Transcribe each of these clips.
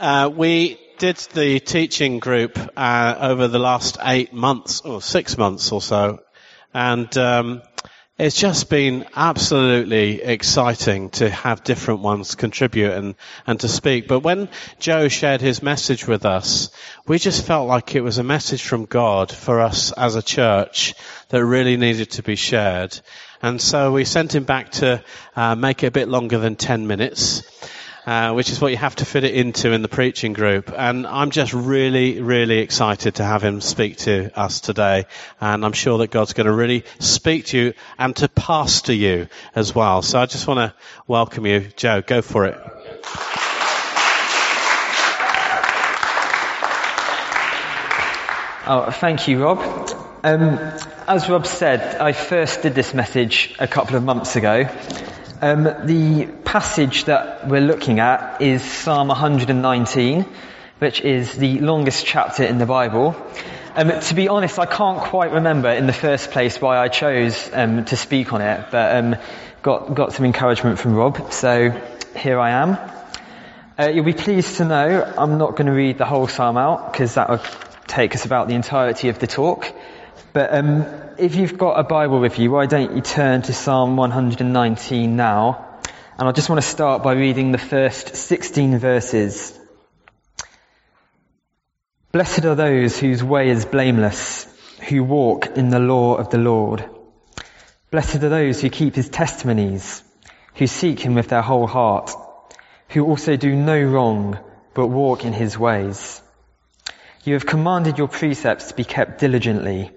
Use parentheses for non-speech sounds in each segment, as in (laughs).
Uh, we did the teaching group uh, over the last eight months or six months or so, and um, it's just been absolutely exciting to have different ones contribute and, and to speak. But when Joe shared his message with us, we just felt like it was a message from God for us as a church that really needed to be shared. And so we sent him back to uh, make it a bit longer than 10 minutes. Uh, which is what you have to fit it into in the preaching group. And I'm just really, really excited to have him speak to us today. And I'm sure that God's going to really speak to you and to pastor you as well. So I just want to welcome you. Joe, go for it. Oh, thank you, Rob. Um, as Rob said, I first did this message a couple of months ago, um, the passage that we're looking at is Psalm 119, which is the longest chapter in the Bible. Um, to be honest, I can't quite remember in the first place why I chose um, to speak on it, but um, got got some encouragement from Rob, so here I am. Uh, you'll be pleased to know I'm not going to read the whole psalm out because that would take us about the entirety of the talk. But um, if you've got a Bible with you, why don't you turn to Psalm 119 now? And I just want to start by reading the first 16 verses. Blessed are those whose way is blameless, who walk in the law of the Lord. Blessed are those who keep his testimonies, who seek him with their whole heart, who also do no wrong, but walk in his ways. You have commanded your precepts to be kept diligently.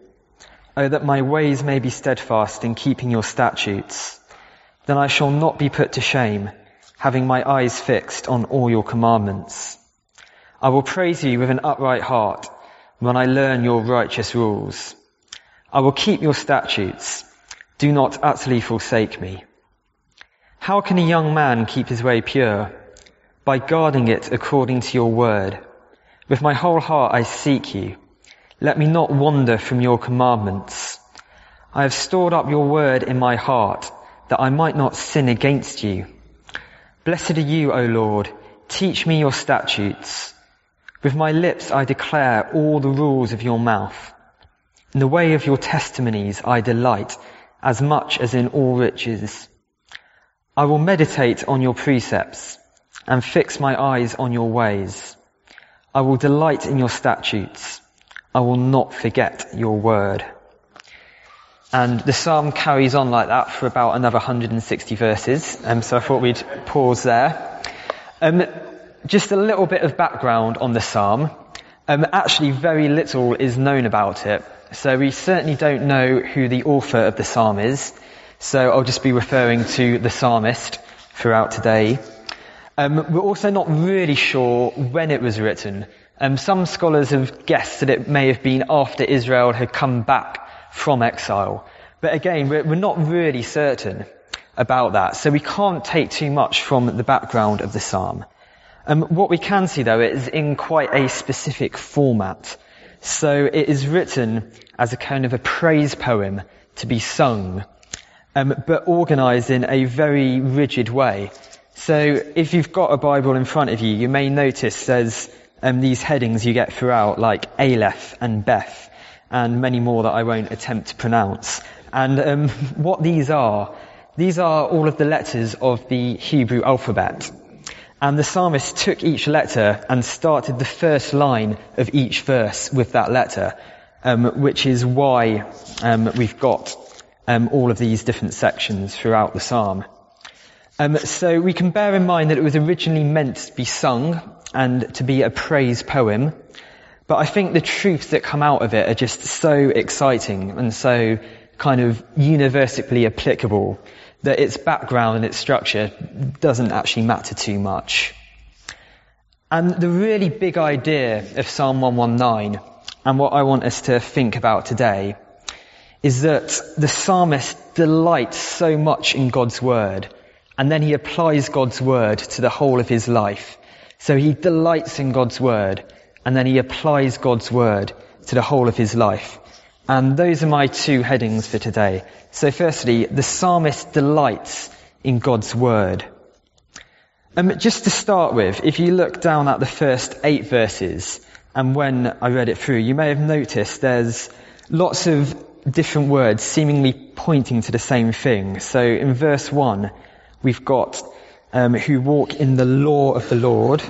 Oh, that my ways may be steadfast in keeping your statutes. Then I shall not be put to shame, having my eyes fixed on all your commandments. I will praise you with an upright heart when I learn your righteous rules. I will keep your statutes. Do not utterly forsake me. How can a young man keep his way pure? By guarding it according to your word. With my whole heart I seek you. Let me not wander from your commandments. I have stored up your word in my heart that I might not sin against you. Blessed are you, O Lord. Teach me your statutes. With my lips I declare all the rules of your mouth. In the way of your testimonies I delight as much as in all riches. I will meditate on your precepts and fix my eyes on your ways. I will delight in your statutes. I will not forget your word. And the psalm carries on like that for about another 160 verses. Um, so I thought we'd pause there. Um, just a little bit of background on the psalm. Um, actually, very little is known about it. So we certainly don't know who the author of the psalm is. So I'll just be referring to the psalmist throughout today. Um, we're also not really sure when it was written. Um, some scholars have guessed that it may have been after Israel had come back from exile. But again, we're, we're not really certain about that, so we can't take too much from the background of the psalm. Um, what we can see though is in quite a specific format. So it is written as a kind of a praise poem to be sung, um, but organized in a very rigid way. So if you've got a Bible in front of you, you may notice there's um, these headings you get throughout, like Aleph and Beth, and many more that I won't attempt to pronounce. And um, (laughs) what these are, these are all of the letters of the Hebrew alphabet. And the psalmist took each letter and started the first line of each verse with that letter, um, which is why um, we've got um, all of these different sections throughout the psalm. Um, so we can bear in mind that it was originally meant to be sung and to be a praise poem. But I think the truths that come out of it are just so exciting and so kind of universally applicable that its background and its structure doesn't actually matter too much. And the really big idea of Psalm 119 and what I want us to think about today is that the psalmist delights so much in God's word and then he applies God's word to the whole of his life. So he delights in God's word and then he applies God's word to the whole of his life. And those are my two headings for today. So firstly, the psalmist delights in God's word. Um, just to start with, if you look down at the first eight verses, and when I read it through, you may have noticed there's lots of different words seemingly pointing to the same thing. So in verse 1, we've got um, who walk in the law of the Lord.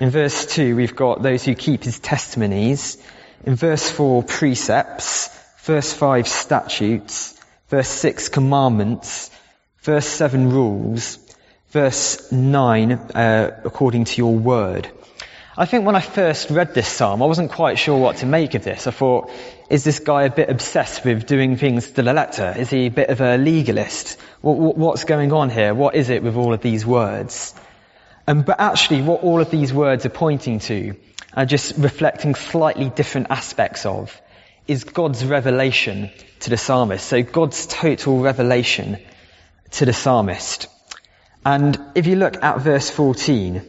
In verse 2, we've got those who keep his testimonies. In verse 4, precepts. Verse 5, statutes. Verse 6, commandments. Verse 7, rules verse 9, uh, according to your word. I think when I first read this psalm, I wasn't quite sure what to make of this. I thought, is this guy a bit obsessed with doing things to the letter? Is he a bit of a legalist? What's going on here? What is it with all of these words? But actually, what all of these words are pointing to, are just reflecting slightly different aspects of, is God's revelation to the psalmist. So God's total revelation to the psalmist. And if you look at verse 14,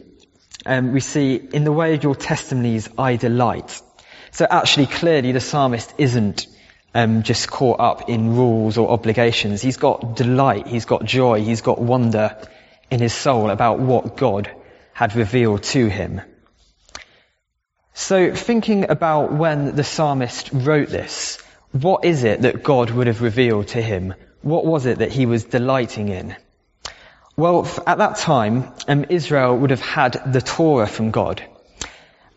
um, we see, in the way of your testimonies I delight. So actually, clearly the psalmist isn't um, just caught up in rules or obligations. He's got delight, he's got joy, he's got wonder in his soul about what God had revealed to him. So thinking about when the psalmist wrote this, what is it that God would have revealed to him? What was it that he was delighting in? Well, at that time, um, Israel would have had the Torah from God.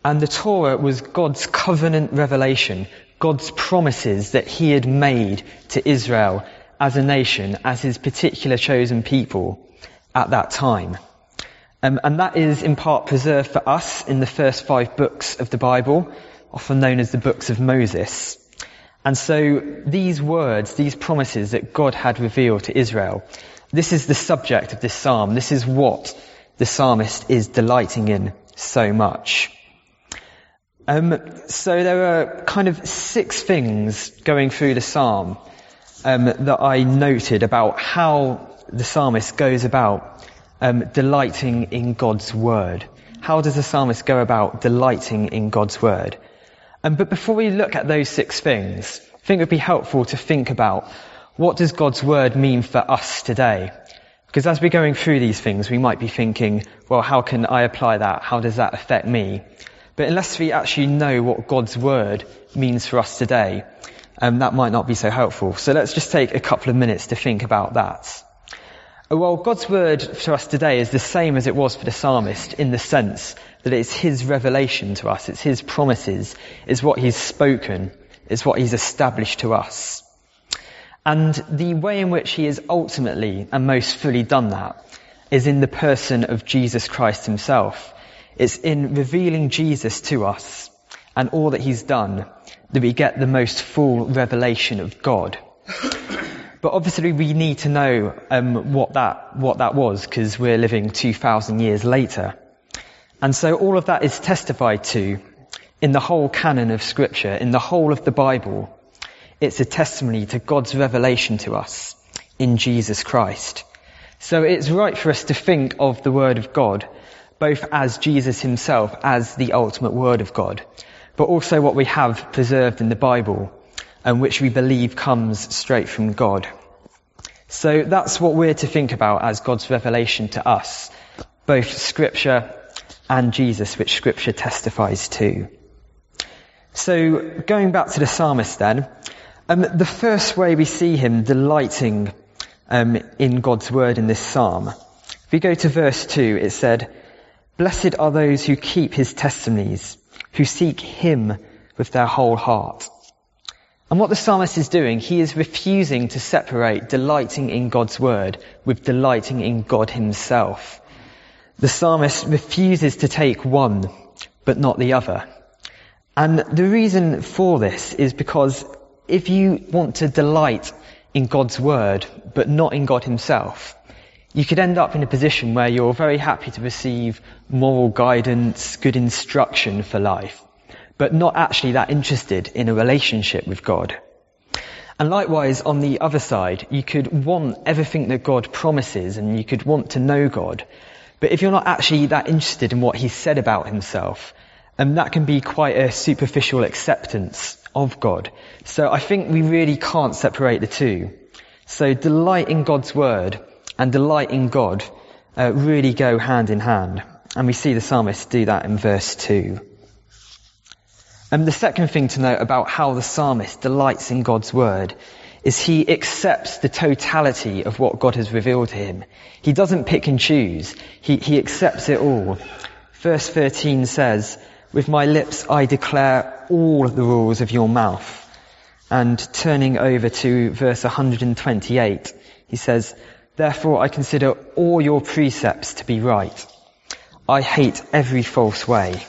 And the Torah was God's covenant revelation, God's promises that he had made to Israel as a nation, as his particular chosen people at that time. Um, and that is in part preserved for us in the first five books of the Bible, often known as the books of Moses. And so these words, these promises that God had revealed to Israel, this is the subject of this psalm. This is what the psalmist is delighting in so much. Um, so there are kind of six things going through the psalm um, that I noted about how the psalmist goes about um, delighting in God's word. How does the psalmist go about delighting in God's word? Um, but before we look at those six things, I think it would be helpful to think about what does God's word mean for us today? Because as we're going through these things, we might be thinking, well, how can I apply that? How does that affect me? But unless we actually know what God's word means for us today, um, that might not be so helpful. So let's just take a couple of minutes to think about that. Uh, well, God's word for us today is the same as it was for the psalmist in the sense that it's his revelation to us, it's his promises, it's what he's spoken, it's what he's established to us. And the way in which he has ultimately and most fully done that is in the person of Jesus Christ himself. It's in revealing Jesus to us and all that he's done that we get the most full revelation of God. But obviously we need to know um, what that what that was because we're living 2,000 years later. And so all of that is testified to in the whole canon of scripture, in the whole of the Bible, it's a testimony to God's revelation to us in Jesus Christ. So it's right for us to think of the Word of God, both as Jesus himself, as the ultimate Word of God, but also what we have preserved in the Bible, and which we believe comes straight from God. So that's what we're to think about as God's revelation to us, both Scripture and Jesus, which Scripture testifies to. So going back to the psalmist then, um, the first way we see him delighting um, in God's word in this psalm, if we go to verse 2, it said, Blessed are those who keep his testimonies, who seek him with their whole heart. And what the psalmist is doing, he is refusing to separate delighting in God's word with delighting in God himself. The psalmist refuses to take one, but not the other. And the reason for this is because if you want to delight in God's word, but not in God himself, you could end up in a position where you're very happy to receive moral guidance, good instruction for life, but not actually that interested in a relationship with God. And likewise, on the other side, you could want everything that God promises and you could want to know God. But if you're not actually that interested in what he said about himself, and that can be quite a superficial acceptance of God. So I think we really can't separate the two. So delight in God's word and delight in God uh, really go hand in hand. And we see the psalmist do that in verse 2. And the second thing to note about how the psalmist delights in God's word is he accepts the totality of what God has revealed to him. He doesn't pick and choose. He, he accepts it all. Verse 13 says, with my lips I declare all the rules of your mouth. And turning over to verse 128, he says, therefore I consider all your precepts to be right. I hate every false way.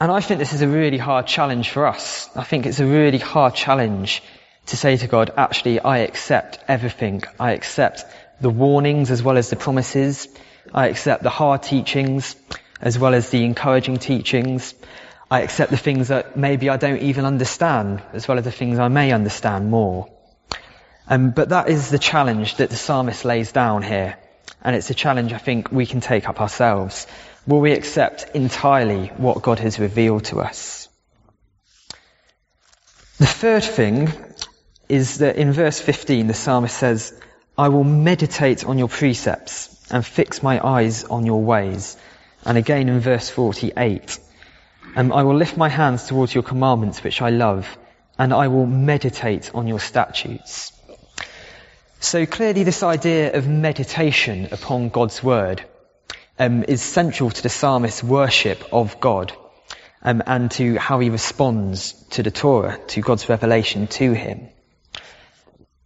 And I think this is a really hard challenge for us. I think it's a really hard challenge to say to God, actually, I accept everything. I accept the warnings as well as the promises. I accept the hard teachings as well as the encouraging teachings. I accept the things that maybe I don't even understand as well as the things I may understand more. Um, but that is the challenge that the psalmist lays down here. And it's a challenge I think we can take up ourselves. Will we accept entirely what God has revealed to us? The third thing is that in verse 15 the psalmist says, I will meditate on your precepts and fix my eyes on your ways. And again in verse 48, um, I will lift my hands towards your commandments which I love and I will meditate on your statutes. So clearly this idea of meditation upon God's word um, is central to the psalmist's worship of God um, and to how he responds to the Torah, to God's revelation to him.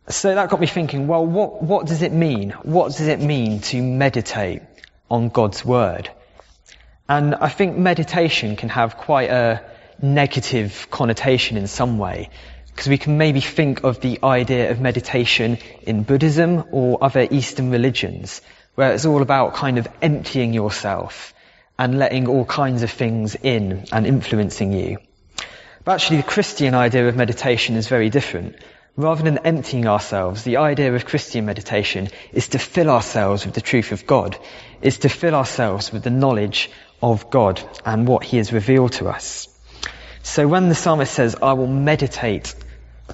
So that got me thinking, well, what, what does it mean? What does it mean to meditate on God's word? And I think meditation can have quite a negative connotation in some way. Because we can maybe think of the idea of meditation in Buddhism or other Eastern religions where it's all about kind of emptying yourself and letting all kinds of things in and influencing you. But actually the Christian idea of meditation is very different. Rather than emptying ourselves, the idea of Christian meditation is to fill ourselves with the truth of God, is to fill ourselves with the knowledge of God and what He has revealed to us. So when the psalmist says, I will meditate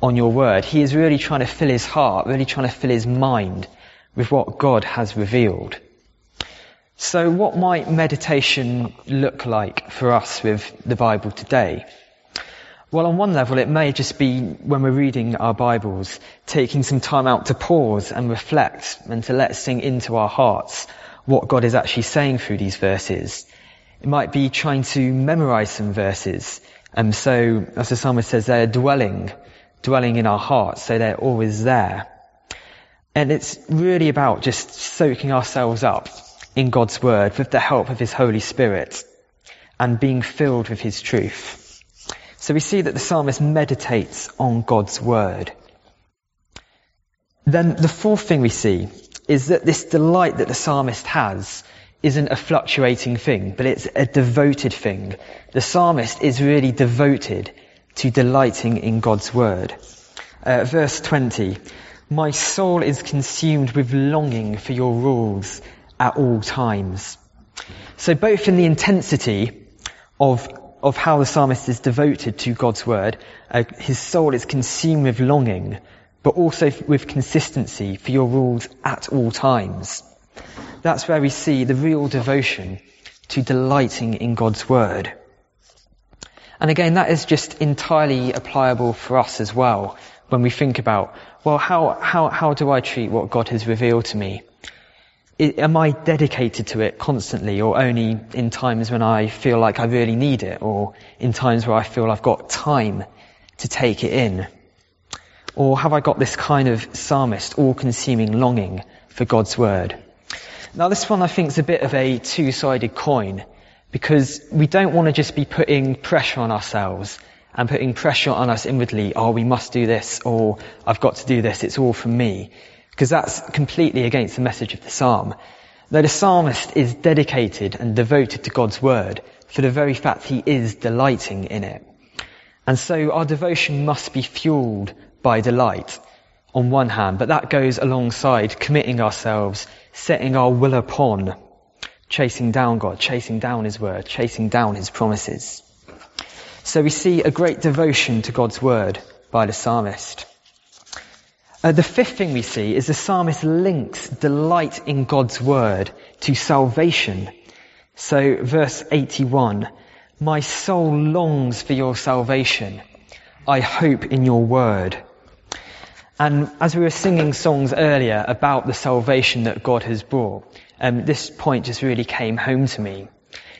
on your word, he is really trying to fill his heart, really trying to fill his mind with what God has revealed. So what might meditation look like for us with the Bible today? Well, on one level, it may just be when we're reading our Bibles, taking some time out to pause and reflect and to let sink into our hearts what God is actually saying through these verses. It might be trying to memorize some verses. And so, as the psalmist says, they're dwelling, dwelling in our hearts, so they're always there. And it's really about just soaking ourselves up in God's Word with the help of His Holy Spirit and being filled with His truth. So we see that the psalmist meditates on God's Word. Then the fourth thing we see is that this delight that the psalmist has isn't a fluctuating thing, but it's a devoted thing. The psalmist is really devoted to delighting in God's Word. Uh, verse 20, my soul is consumed with longing for your rules at all times. So both in the intensity of, of how the psalmist is devoted to God's word, uh, his soul is consumed with longing, but also with consistency for your rules at all times. That's where we see the real devotion to delighting in God's word. And again, that is just entirely applicable for us as well when we think about well, how, how, how do I treat what God has revealed to me? am I dedicated to it constantly or only in times when I feel like I really need it or in times where I feel I've got time to take it in? Or have I got this kind of psalmist all-consuming longing for God's word? Now this one I think is a bit of a two-sided coin because we don't want to just be putting pressure on ourselves and putting pressure on us inwardly, oh, we must do this, or I've got to do this, it's all from me. Because that's completely against the message of the psalm. The psalmist is dedicated and devoted to God's word for the very fact he is delighting in it. And so our devotion must be fueled by delight on one hand, but that goes alongside committing ourselves, setting our will upon, chasing down God, chasing down His word, chasing down His promises. So we see a great devotion to God's word by the psalmist. Uh, the fifth thing we see is the psalmist links delight in God's word to salvation. So verse 81, my soul longs for your salvation. I hope in your word. And as we were singing songs earlier about the salvation that God has brought, um, this point just really came home to me.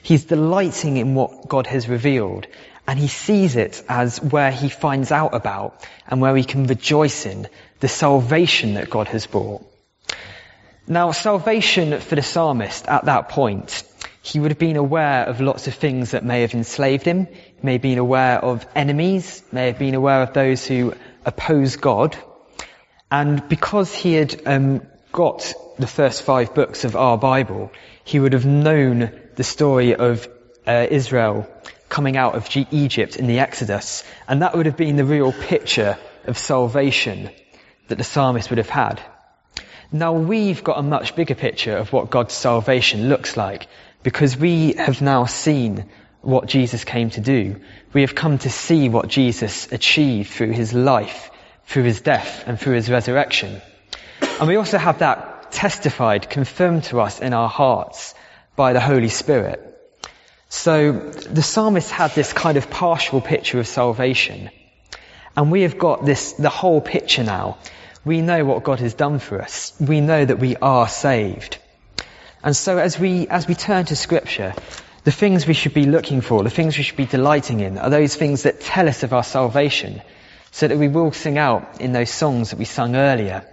He's delighting in what God has revealed, and he sees it as where he finds out about and where he can rejoice in the salvation that God has brought. Now, salvation for the psalmist at that point, he would have been aware of lots of things that may have enslaved him. May have been aware of enemies, may have been aware of those who oppose God. And because he had um, got the first five books of our Bible, he would have known the story of uh, Israel coming out of G- Egypt in the Exodus, and that would have been the real picture of salvation that the psalmist would have had. Now we've got a much bigger picture of what God's salvation looks like, because we have now seen what Jesus came to do. We have come to see what Jesus achieved through his life, through his death, and through his resurrection. And we also have that testified, confirmed to us in our hearts by the Holy Spirit. So the psalmist had this kind of partial picture of salvation. And we have got this, the whole picture now. We know what God has done for us. We know that we are saved. And so as we, as we turn to scripture, the things we should be looking for, the things we should be delighting in, are those things that tell us of our salvation, so that we will sing out in those songs that we sung earlier.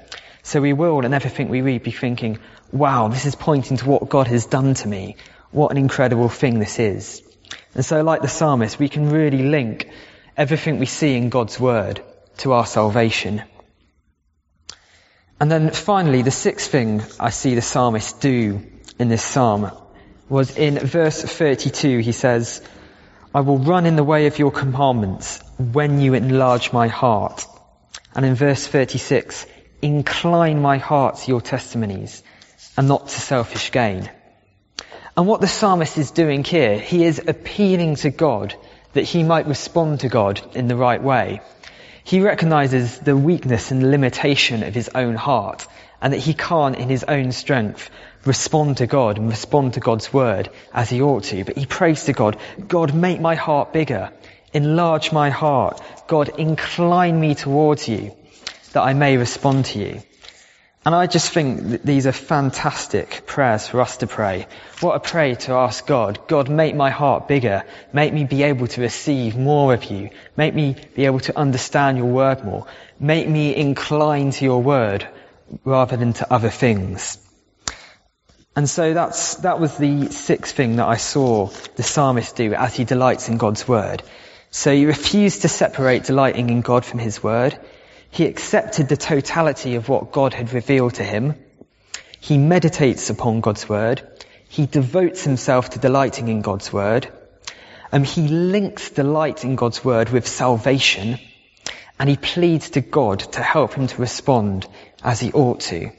So we will, in everything we read, be thinking, wow, this is pointing to what God has done to me. What an incredible thing this is. And so like the psalmist, we can really link everything we see in God's word to our salvation. And then finally, the sixth thing I see the psalmist do in this psalm was in verse 32, he says, I will run in the way of your commandments when you enlarge my heart. And in verse 36, incline my heart to your testimonies and not to selfish gain. And what the psalmist is doing here, he is appealing to God that he might respond to God in the right way. He recognizes the weakness and limitation of his own heart and that he can't in his own strength respond to God and respond to God's word as he ought to. But he prays to God, God make my heart bigger, enlarge my heart, God incline me towards you that I may respond to you. And I just think that these are fantastic prayers for us to pray. What a prayer to ask God, God make my heart bigger, make me be able to receive more of you, make me be able to understand your word more, make me incline to your word rather than to other things. And so that's, that was the sixth thing that I saw the psalmist do as he delights in God's word. So he refused to separate delighting in God from his word. He accepted the totality of what God had revealed to him. He meditates upon God's word. He devotes himself to delighting in God's word. And he links delight in God's word with salvation. And he pleads to God to help him to respond as he ought to.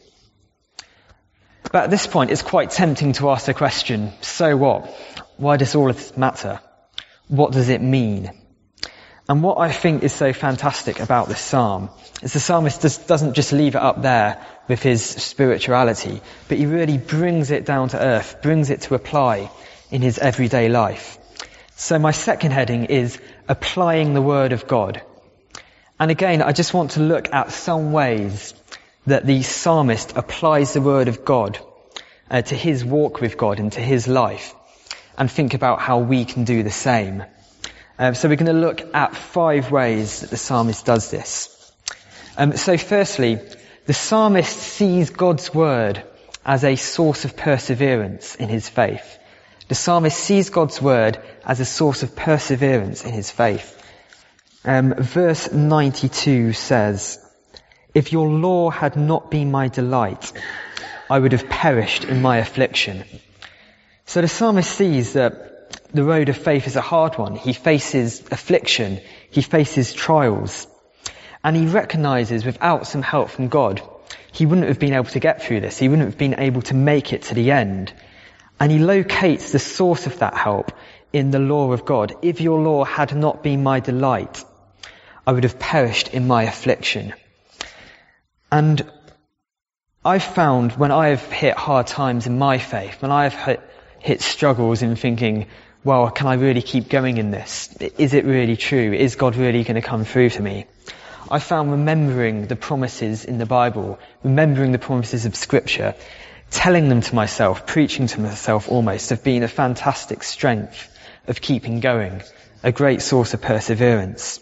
But at this point, it's quite tempting to ask the question, so what? Why does all of this matter? What does it mean? And what I think is so fantastic about this psalm is the psalmist just doesn't just leave it up there with his spirituality, but he really brings it down to earth, brings it to apply in his everyday life. So my second heading is applying the word of God. And again, I just want to look at some ways that the psalmist applies the word of God uh, to his walk with God and to his life and think about how we can do the same. Um, so we're going to look at five ways that the psalmist does this. Um, so firstly, the psalmist sees God's word as a source of perseverance in his faith. The psalmist sees God's word as a source of perseverance in his faith. Um, verse 92 says, If your law had not been my delight, I would have perished in my affliction. So the psalmist sees that the road of faith is a hard one. He faces affliction. He faces trials. And he recognizes without some help from God, he wouldn't have been able to get through this. He wouldn't have been able to make it to the end. And he locates the source of that help in the law of God. If your law had not been my delight, I would have perished in my affliction. And I've found when I've hit hard times in my faith, when I've hit, hit struggles in thinking, well, can I really keep going in this? Is it really true? Is God really going to come through to me? I found remembering the promises in the Bible, remembering the promises of scripture, telling them to myself, preaching to myself almost, have been a fantastic strength of keeping going, a great source of perseverance.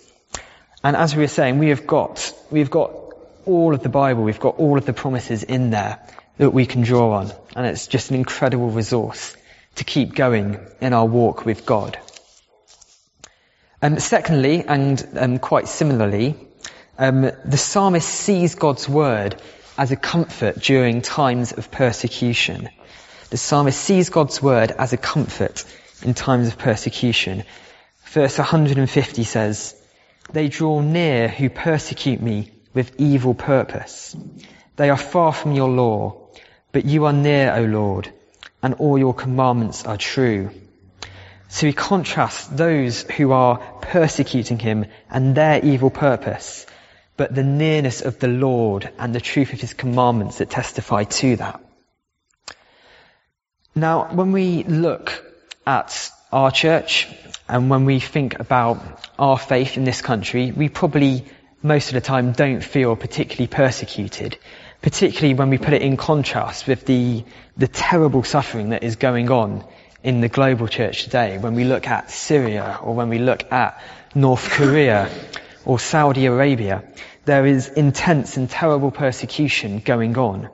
And as we were saying, we have got, we've got all of the Bible, we've got all of the promises in there that we can draw on. And it's just an incredible resource to keep going in our walk with God. Um, secondly, and um, quite similarly, um, the psalmist sees God's word as a comfort during times of persecution. The psalmist sees God's word as a comfort in times of persecution. Verse 150 says, They draw near who persecute me with evil purpose. They are far from your law, but you are near, O Lord, and all your commandments are true. So he contrasts those who are persecuting him and their evil purpose but the nearness of the Lord and the truth of his commandments that testify to that. Now, when we look at our church and when we think about our faith in this country, we probably most of the time don't feel particularly persecuted, particularly when we put it in contrast with the, the terrible suffering that is going on in the global church today. When we look at Syria or when we look at North Korea or Saudi Arabia, there is intense and terrible persecution going on.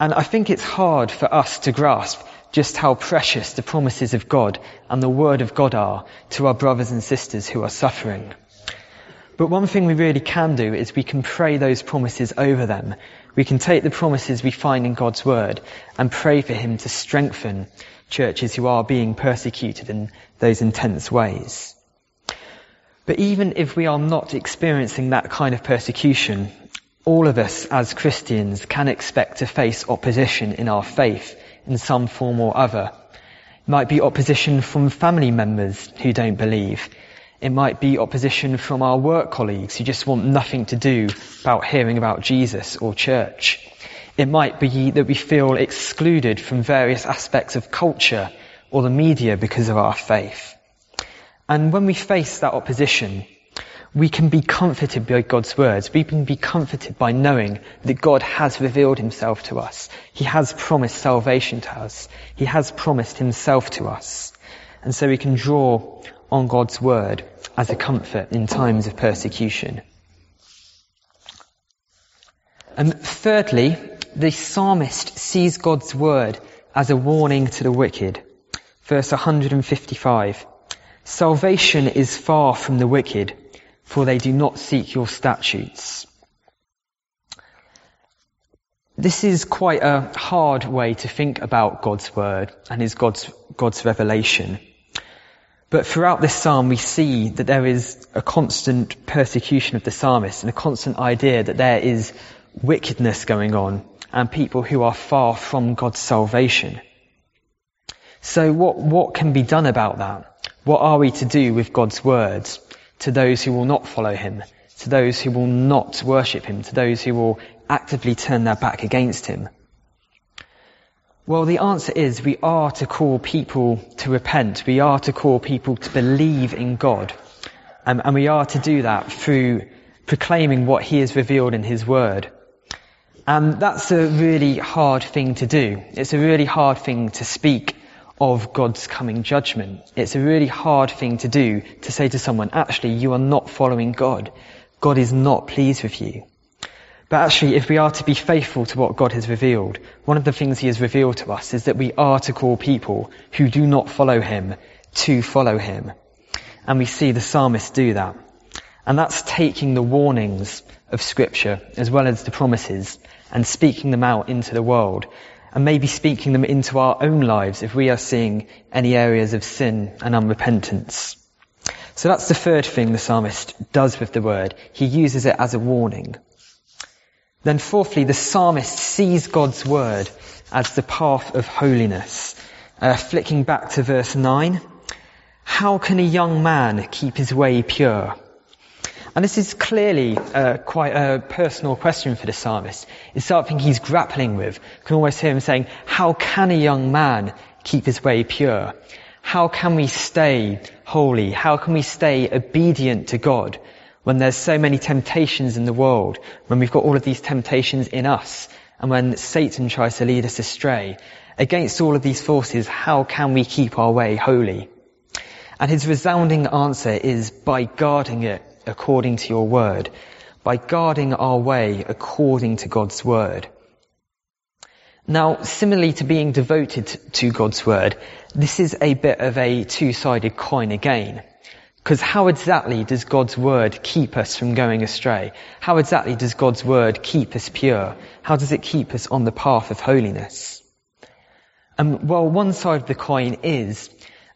And I think it's hard for us to grasp just how precious the promises of God and the Word of God are to our brothers and sisters who are suffering. But one thing we really can do is we can pray those promises over them. We can take the promises we find in God's Word and pray for Him to strengthen churches who are being persecuted in those intense ways. But even if we are not experiencing that kind of persecution, all of us as Christians can expect to face opposition in our faith in some form or other. It might be opposition from family members who don't believe. It might be opposition from our work colleagues who just want nothing to do about hearing about Jesus or church. It might be that we feel excluded from various aspects of culture or the media because of our faith. And when we face that opposition, we can be comforted by God's words. We can be comforted by knowing that God has revealed himself to us. He has promised salvation to us. He has promised himself to us. And so we can draw on God's word as a comfort in times of persecution. And thirdly, the psalmist sees God's word as a warning to the wicked. Verse 155. Salvation is far from the wicked, for they do not seek your statutes. This is quite a hard way to think about God's word and his God's, God's revelation. But throughout this psalm we see that there is a constant persecution of the psalmist and a constant idea that there is wickedness going on and people who are far from God's salvation. So what, what can be done about that? What are we to do with God's words to those who will not follow him, to those who will not worship him, to those who will actively turn their back against him? Well, the answer is we are to call people to repent. We are to call people to believe in God. Um, and we are to do that through proclaiming what he has revealed in his word. And that's a really hard thing to do. It's a really hard thing to speak of God's coming judgment. It's a really hard thing to do to say to someone, actually, you are not following God. God is not pleased with you. But actually, if we are to be faithful to what God has revealed, one of the things he has revealed to us is that we are to call people who do not follow him to follow him. And we see the psalmist do that. And that's taking the warnings of scripture as well as the promises and speaking them out into the world and maybe speaking them into our own lives if we are seeing any areas of sin and unrepentance. So that's the third thing the psalmist does with the word. He uses it as a warning. Then fourthly, the psalmist sees God's word as the path of holiness. Uh, flicking back to verse 9. How can a young man keep his way pure? And this is clearly uh, quite a personal question for the psalmist. It's something he's grappling with. You can almost hear him saying, how can a young man keep his way pure? How can we stay holy? How can we stay obedient to God when there's so many temptations in the world, when we've got all of these temptations in us, and when Satan tries to lead us astray? Against all of these forces, how can we keep our way holy? And his resounding answer is by guarding it according to your word, by guarding our way according to God's word. Now, similarly to being devoted to God's word, this is a bit of a two-sided coin again. Because how exactly does God's word keep us from going astray? How exactly does God's word keep us pure? How does it keep us on the path of holiness? Um, well, one side of the coin is,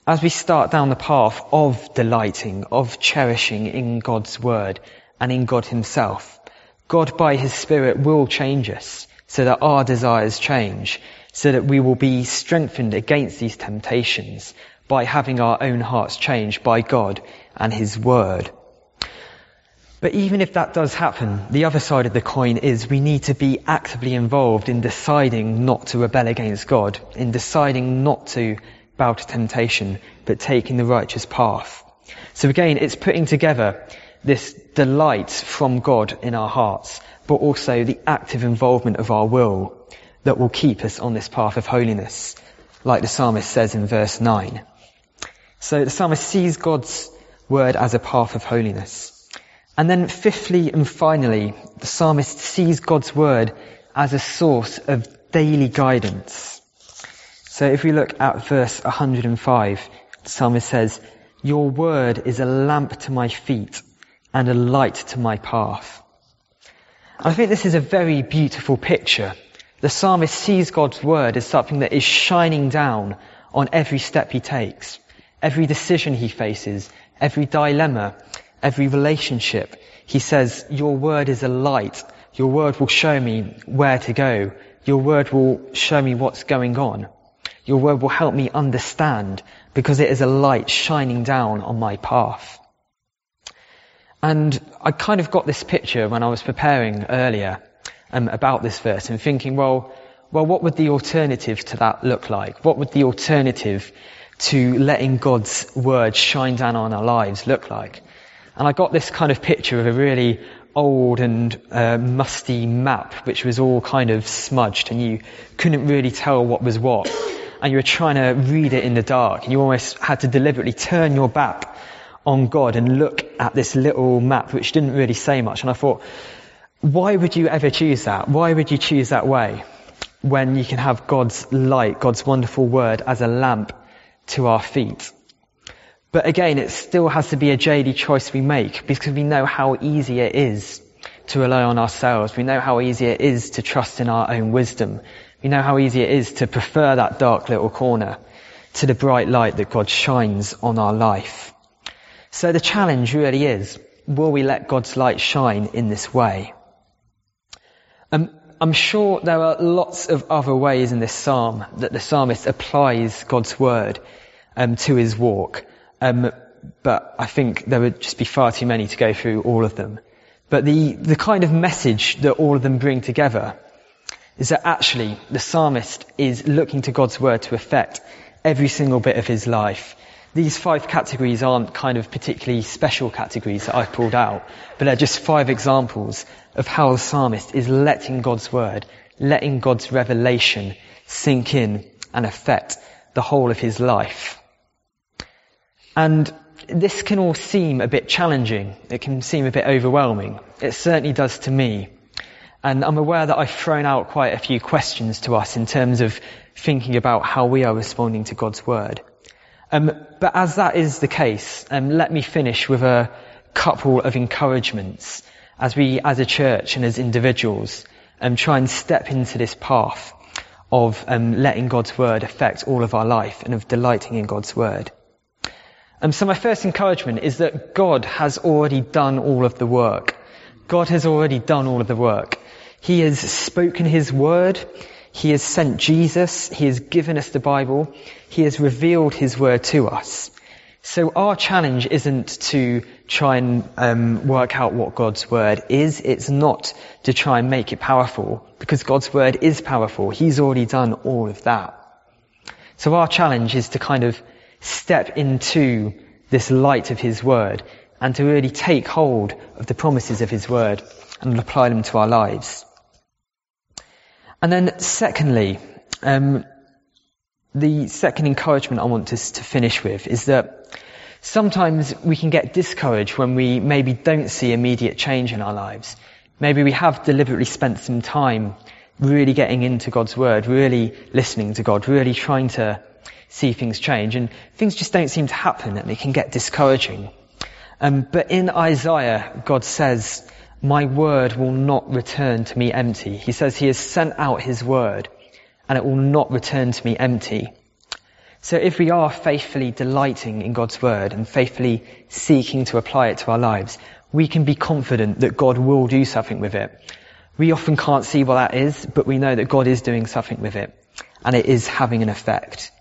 as we start down the path of delighting, of cherishing in God's word and in God himself, God by his spirit will change us so that our desires change, so that we will be strengthened against these temptations by having our own hearts changed by God and His Word. But even if that does happen, the other side of the coin is we need to be actively involved in deciding not to rebel against God, in deciding not to bow to temptation, but taking the righteous path. So again, it's putting together this delight from God in our hearts, but also the active involvement of our will that will keep us on this path of holiness, like the psalmist says in verse 9. So the psalmist sees God's word as a path of holiness. And then fifthly and finally, the psalmist sees God's word as a source of daily guidance. So if we look at verse 105, the psalmist says, Your word is a lamp to my feet and a light to my path. I think this is a very beautiful picture. The psalmist sees God's word as something that is shining down on every step he takes, every decision he faces, every dilemma, every relationship. He says, your word is a light. Your word will show me where to go. Your word will show me what's going on. Your word will help me understand because it is a light shining down on my path. And I kind of got this picture when I was preparing earlier um, about this verse and thinking, well, well, what would the alternative to that look like? What would the alternative to letting God's word shine down on our lives look like? And I got this kind of picture of a really old and uh, musty map, which was all kind of smudged, and you couldn't really tell what was what. And you were trying to read it in the dark, and you almost had to deliberately turn your back on God and look at this little map which didn't really say much. And I thought, why would you ever choose that? Why would you choose that way when you can have God's light, God's wonderful word as a lamp to our feet? But again, it still has to be a daily choice we make because we know how easy it is to rely on ourselves. We know how easy it is to trust in our own wisdom. We know how easy it is to prefer that dark little corner to the bright light that God shines on our life. So the challenge really is, will we let God's light shine in this way? I'm sure there are lots of other ways in this psalm that the psalmist applies God's word um, to his walk, um, but I think there would just be far too many to go through all of them. But the, the kind of message that all of them bring together is that actually the psalmist is looking to God's word to affect every single bit of his life these five categories aren't kind of particularly special categories that I've pulled out, but they're just five examples of how the psalmist is letting God's word, letting God's revelation sink in and affect the whole of his life. And this can all seem a bit challenging. It can seem a bit overwhelming. It certainly does to me. And I'm aware that I've thrown out quite a few questions to us in terms of thinking about how we are responding to God's word. Um, but as that is the case, um, let me finish with a couple of encouragements as we, as a church and as individuals, um, try and step into this path of um, letting God's word affect all of our life and of delighting in God's word. Um, so my first encouragement is that God has already done all of the work. God has already done all of the work. He has spoken His word. He has sent Jesus. He has given us the Bible. He has revealed His word to us. So our challenge isn't to try and um, work out what God's word is. It's not to try and make it powerful, because God's word is powerful. He's already done all of that. So our challenge is to kind of step into this light of His word and to really take hold of the promises of His word and apply them to our lives. And then secondly, um, the second encouragement I want us to finish with is that sometimes we can get discouraged when we maybe don't see immediate change in our lives. Maybe we have deliberately spent some time really getting into God's Word, really listening to God, really trying to see things change, and things just don't seem to happen, and it can get discouraging. Um, but in Isaiah, God says, my word will not return to me empty. He says he has sent out his word and it will not return to me empty. So if we are faithfully delighting in God's word and faithfully seeking to apply it to our lives, we can be confident that God will do something with it. We often can't see what that is, but we know that God is doing something with it and it is having an effect.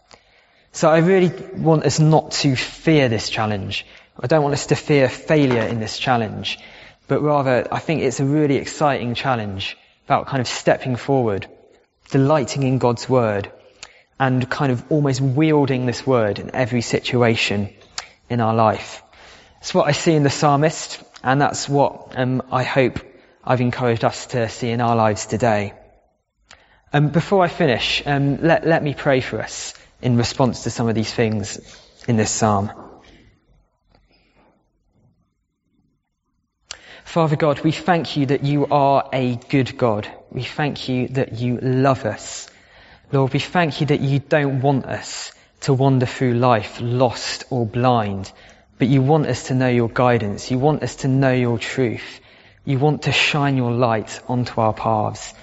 So I really want us not to fear this challenge. I don't want us to fear failure in this challenge but rather I think it's a really exciting challenge about kind of stepping forward, delighting in God's word, and kind of almost wielding this word in every situation in our life. That's what I see in the psalmist, and that's what um, I hope I've encouraged us to see in our lives today. Um, before I finish, um, let, let me pray for us in response to some of these things in this psalm. Father God, we thank you that you are a good God. We thank you that you love us. Lord, we thank you that you don't want us to wander through life lost or blind, but you want us to know your guidance. You want us to know your truth. You want to shine your light onto our paths.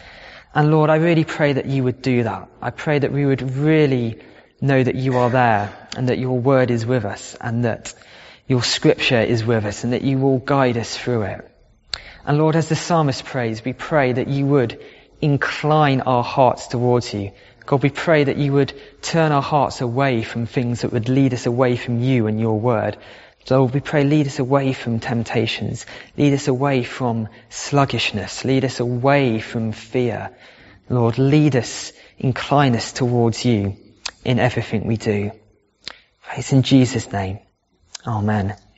And Lord, I really pray that you would do that. I pray that we would really know that you are there and that your word is with us and that your scripture is with us and that you will guide us through it. And Lord, as the psalmist prays, we pray that you would incline our hearts towards you. God, we pray that you would turn our hearts away from things that would lead us away from you and your word. Lord, we pray, lead us away from temptations. Lead us away from sluggishness. Lead us away from fear. Lord, lead us, incline us towards you in everything we do. It's in Jesus' name. Amen.